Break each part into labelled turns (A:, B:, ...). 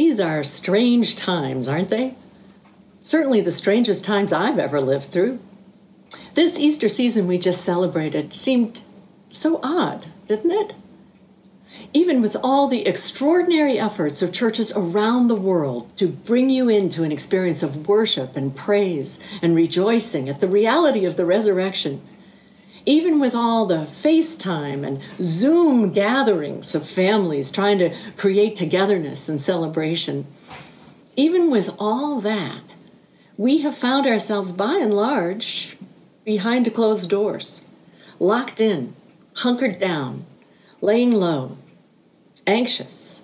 A: These are strange times, aren't they? Certainly the strangest times I've ever lived through. This Easter season we just celebrated seemed so odd, didn't it? Even with all the extraordinary efforts of churches around the world to bring you into an experience of worship and praise and rejoicing at the reality of the resurrection, even with all the FaceTime and Zoom gatherings of families trying to create togetherness and celebration, even with all that, we have found ourselves by and large behind closed doors, locked in, hunkered down, laying low, anxious,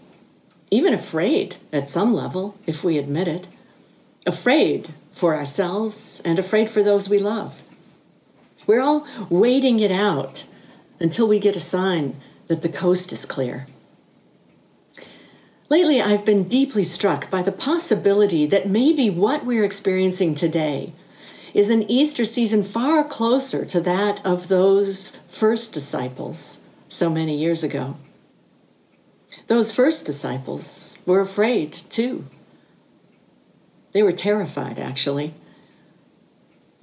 A: even afraid at some level, if we admit it, afraid for ourselves and afraid for those we love. We're all waiting it out until we get a sign that the coast is clear. Lately, I've been deeply struck by the possibility that maybe what we're experiencing today is an Easter season far closer to that of those first disciples so many years ago. Those first disciples were afraid too. They were terrified, actually.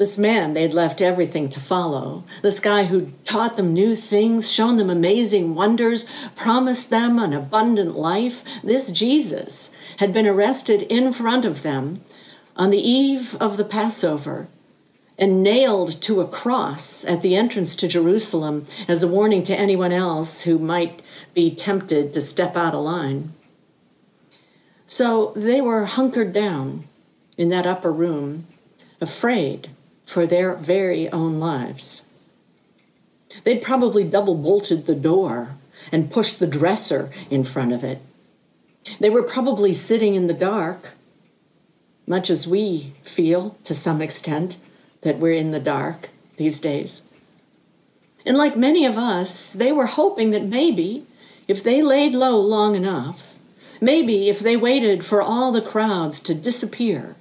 A: This man they'd left everything to follow, this guy who'd taught them new things, shown them amazing wonders, promised them an abundant life, this Jesus had been arrested in front of them on the eve of the Passover and nailed to a cross at the entrance to Jerusalem as a warning to anyone else who might be tempted to step out of line. So they were hunkered down in that upper room, afraid for their very own lives. They'd probably double bolted the door and pushed the dresser in front of it. They were probably sitting in the dark, much as we feel to some extent that we're in the dark these days. And like many of us, they were hoping that maybe if they laid low long enough, maybe if they waited for all the crowds to disappear,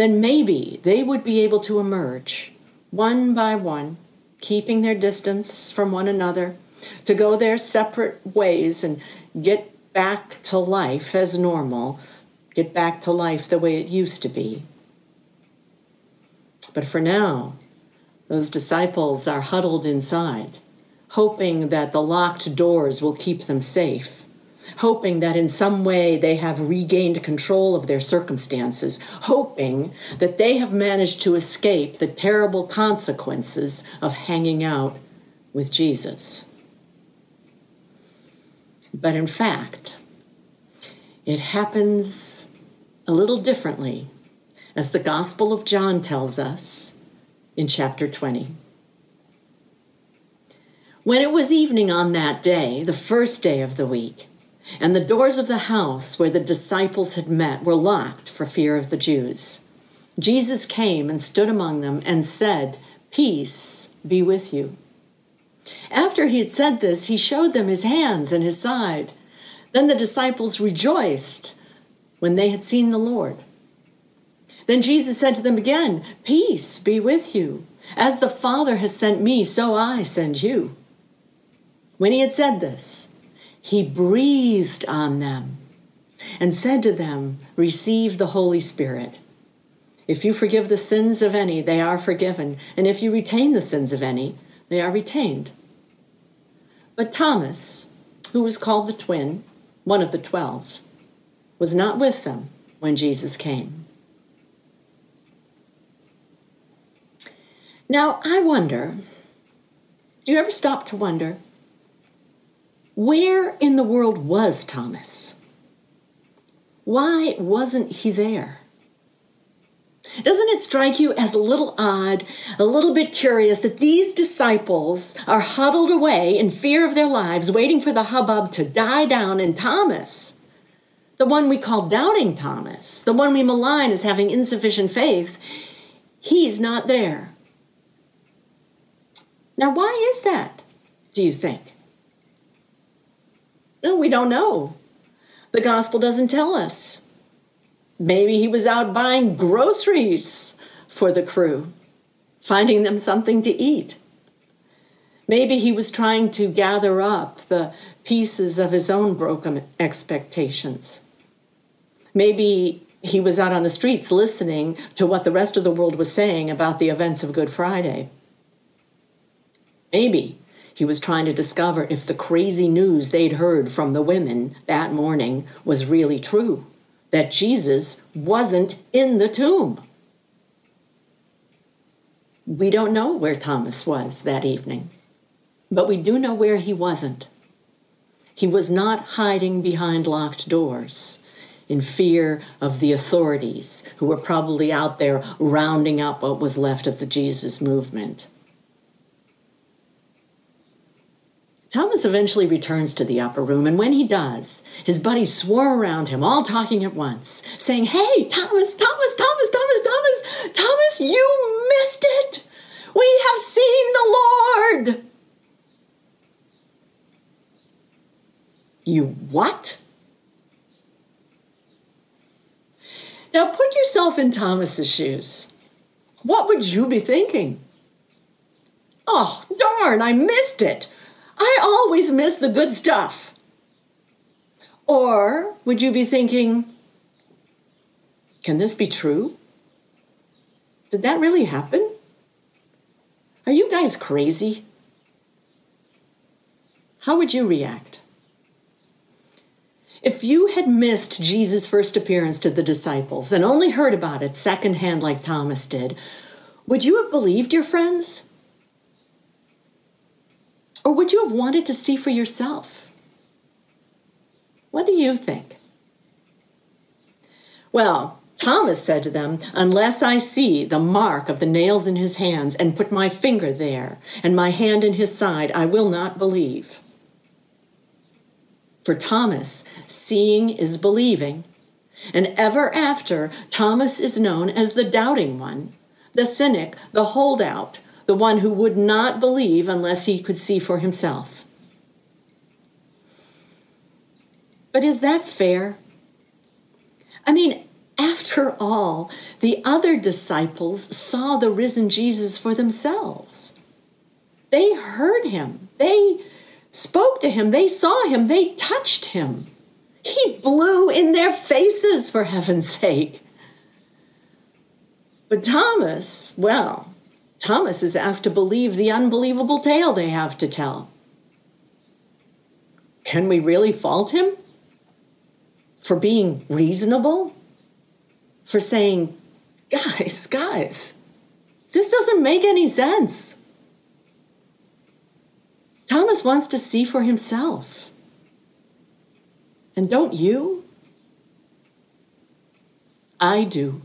A: then maybe they would be able to emerge one by one, keeping their distance from one another, to go their separate ways and get back to life as normal, get back to life the way it used to be. But for now, those disciples are huddled inside, hoping that the locked doors will keep them safe hoping that in some way they have regained control of their circumstances, hoping that they have managed to escape the terrible consequences of hanging out with Jesus. But in fact, it happens a little differently, as the Gospel of John tells us in chapter 20. When it was evening on that day, the first day of the week, and the doors of the house where the disciples had met were locked for fear of the Jews. Jesus came and stood among them and said, Peace be with you. After he had said this, he showed them his hands and his side. Then the disciples rejoiced when they had seen the Lord. Then Jesus said to them again, Peace be with you. As the Father has sent me, so I send you. When he had said this, he breathed on them and said to them, Receive the Holy Spirit. If you forgive the sins of any, they are forgiven, and if you retain the sins of any, they are retained. But Thomas, who was called the twin, one of the twelve, was not with them when Jesus came. Now, I wonder do you ever stop to wonder where in the world was Thomas? Why wasn't he there? Doesn't it strike you as a little odd, a little bit curious that these disciples are huddled away in fear of their lives, waiting for the hubbub to die down, and Thomas, the one we call Doubting Thomas, the one we malign as having insufficient faith, he's not there. Now, why is that, do you think? No, we don't know. The gospel doesn't tell us. Maybe he was out buying groceries for the crew, finding them something to eat. Maybe he was trying to gather up the pieces of his own broken expectations. Maybe he was out on the streets listening to what the rest of the world was saying about the events of Good Friday. Maybe he was trying to discover if the crazy news they'd heard from the women that morning was really true that Jesus wasn't in the tomb. We don't know where Thomas was that evening, but we do know where he wasn't. He was not hiding behind locked doors in fear of the authorities who were probably out there rounding up what was left of the Jesus movement. Thomas eventually returns to the upper room, and when he does, his buddies swarm around him, all talking at once, saying, Hey, Thomas, Thomas, Thomas, Thomas, Thomas, Thomas, you missed it! We have seen the Lord! You what? Now put yourself in Thomas's shoes. What would you be thinking? Oh, darn, I missed it. I always miss the good stuff. Or would you be thinking, can this be true? Did that really happen? Are you guys crazy? How would you react? If you had missed Jesus' first appearance to the disciples and only heard about it secondhand like Thomas did, would you have believed your friends? Or would you have wanted to see for yourself? What do you think? Well, Thomas said to them, Unless I see the mark of the nails in his hands and put my finger there and my hand in his side, I will not believe. For Thomas, seeing is believing, and ever after, Thomas is known as the doubting one, the cynic, the holdout, the one who would not believe unless he could see for himself. But is that fair? I mean, after all, the other disciples saw the risen Jesus for themselves. They heard him, they spoke to him, they saw him, they touched him. He blew in their faces, for heaven's sake. But Thomas, well, Thomas is asked to believe the unbelievable tale they have to tell. Can we really fault him for being reasonable? For saying, guys, guys, this doesn't make any sense. Thomas wants to see for himself. And don't you? I do.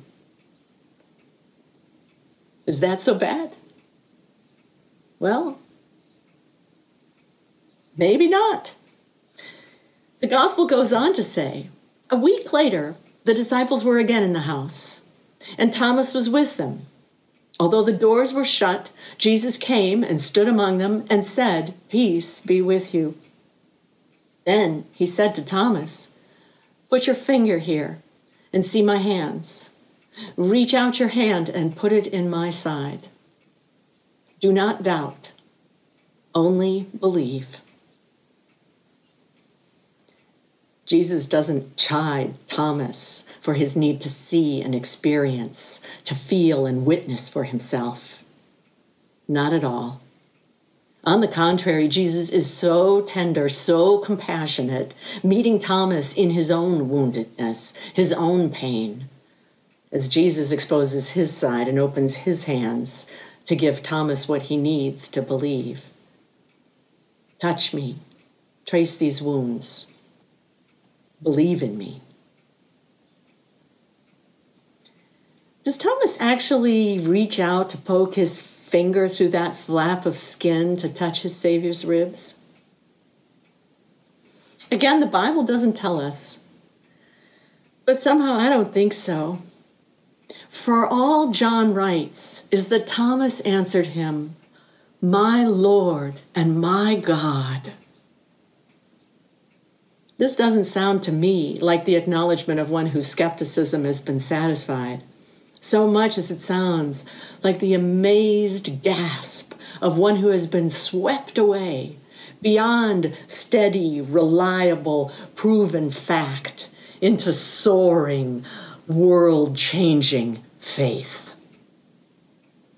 A: Is that so bad? Well, maybe not. The gospel goes on to say a week later, the disciples were again in the house, and Thomas was with them. Although the doors were shut, Jesus came and stood among them and said, Peace be with you. Then he said to Thomas, Put your finger here and see my hands Reach out your hand and put it in my side. Do not doubt, only believe. Jesus doesn't chide Thomas for his need to see and experience, to feel and witness for himself. Not at all. On the contrary, Jesus is so tender, so compassionate, meeting Thomas in his own woundedness, his own pain as Jesus exposes his side and opens his hands to give Thomas what he needs to believe. Touch me, trace these wounds, believe in me. Does Thomas actually reach out to poke his finger through that flap of skin to touch his Savior's ribs? Again, the Bible doesn't tell us. But somehow I don't think so. For all John writes is that Thomas answered him, My Lord and my God. This doesn't sound to me like the acknowledgement of one whose skepticism has been satisfied, so much as it sounds like the amazed gasp of one who has been swept away beyond steady, reliable, proven fact into soaring, world changing faith.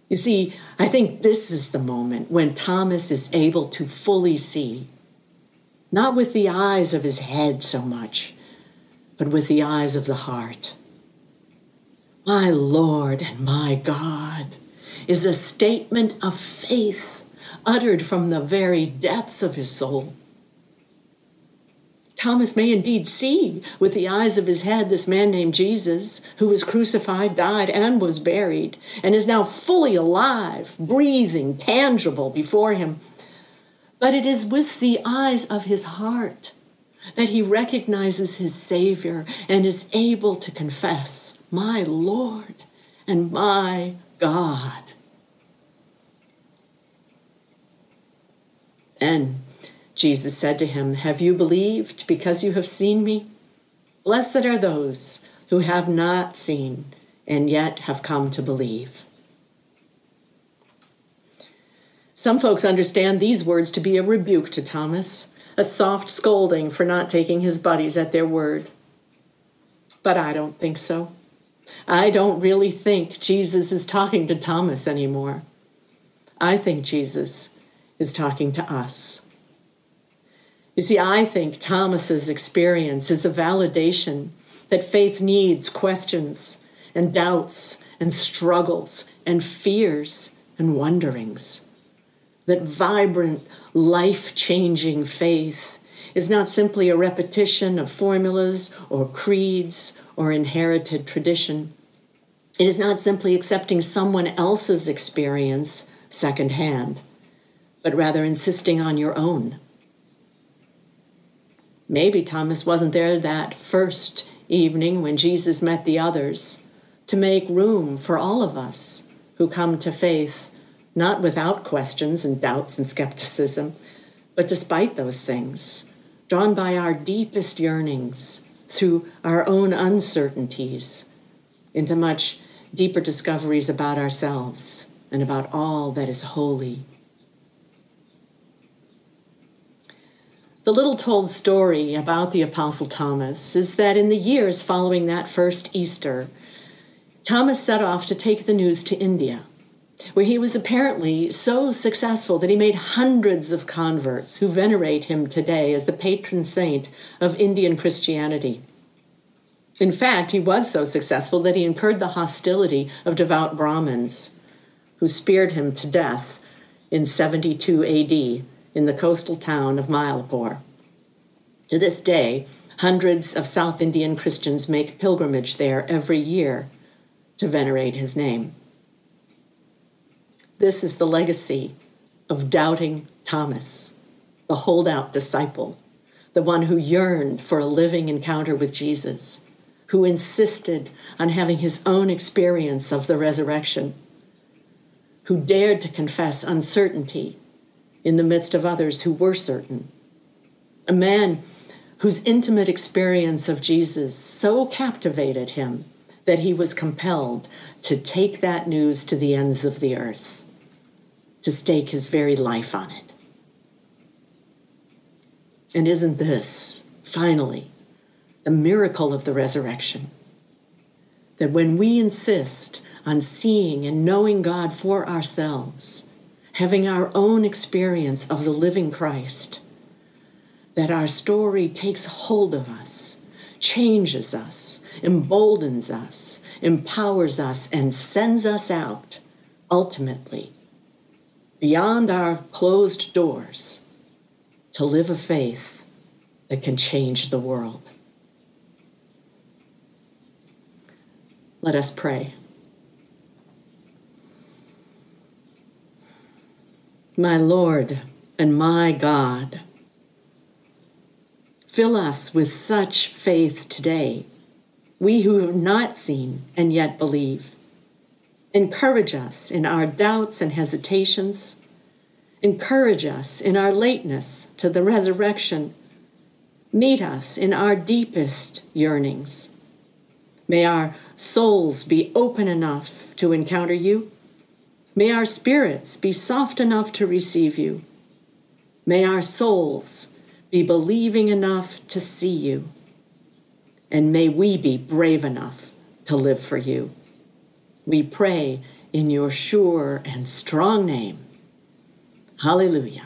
A: You see, I think this is the moment when Thomas is able to fully see, not with the eyes of his head so much, but with the eyes of the heart. My Lord and my God is a statement of faith uttered from the very depths of his soul. Thomas may indeed see with the eyes of his head this man named Jesus, who was crucified, died, and was buried, and is now fully alive, breathing, tangible before him. But it is with the eyes of his heart that he recognizes his Savior and is able to confess, My Lord and my God. Then Jesus said to him, Have you believed because you have seen me? Blessed are those who have not seen and yet have come to believe. Some folks understand these words to be a rebuke to Thomas, a soft scolding for not taking his buddies at their word. But I don't think so. I don't really think Jesus is talking to Thomas anymore. I think Jesus is talking to us. You see, I think Thomas's experience is a validation that faith needs questions and doubts and struggles and fears and wonderings. That vibrant, life changing faith is not simply a repetition of formulas or creeds or inherited tradition. It is not simply accepting someone else's experience secondhand, but rather insisting on your own Maybe Thomas wasn't there that first evening when Jesus met the others to make room for all of us who come to faith not without questions and doubts and skepticism, but despite those things, drawn by our deepest yearnings through our own uncertainties into much deeper discoveries about ourselves and about all that is holy The little told story about the Apostle Thomas is that in the years following that first Easter, Thomas set off to take the news to India, where he was apparently so successful that he made hundreds of converts who venerate him today as the patron saint of Indian Christianity. In fact, he was so successful that he incurred the hostility of devout Brahmins, who speared him to death in 72 AD in the coastal town of Mylapore. To this day, hundreds of South Indian Christians make pilgrimage there every year to venerate his name. This is the legacy of doubting Thomas, the holdout disciple, the one who yearned for a living encounter with Jesus, who insisted on having his own experience of the resurrection, who dared to confess uncertainty in the midst of others who were certain. A man whose intimate experience of Jesus so captivated him that he was compelled to take that news to the ends of the earth, to stake his very life on it. And isn't this, finally, the miracle of the resurrection? That when we insist on seeing and knowing God for ourselves, having our own experience of the living Christ, that our story takes hold of us, changes us, emboldens us, empowers us, and sends us out, ultimately, beyond our closed doors, to live a faith that can change the world. Let us pray. My Lord and my God. Fill us with such faith today, we who have not seen and yet believe. Encourage us in our doubts and hesitations. Encourage us in our lateness to the resurrection. Meet us in our deepest yearnings. May our souls be open enough to encounter you May our spirits be soft enough to receive you. May our souls be believing enough to see you. And may we be brave enough to live for you. We pray in your sure and strong name. Hallelujah.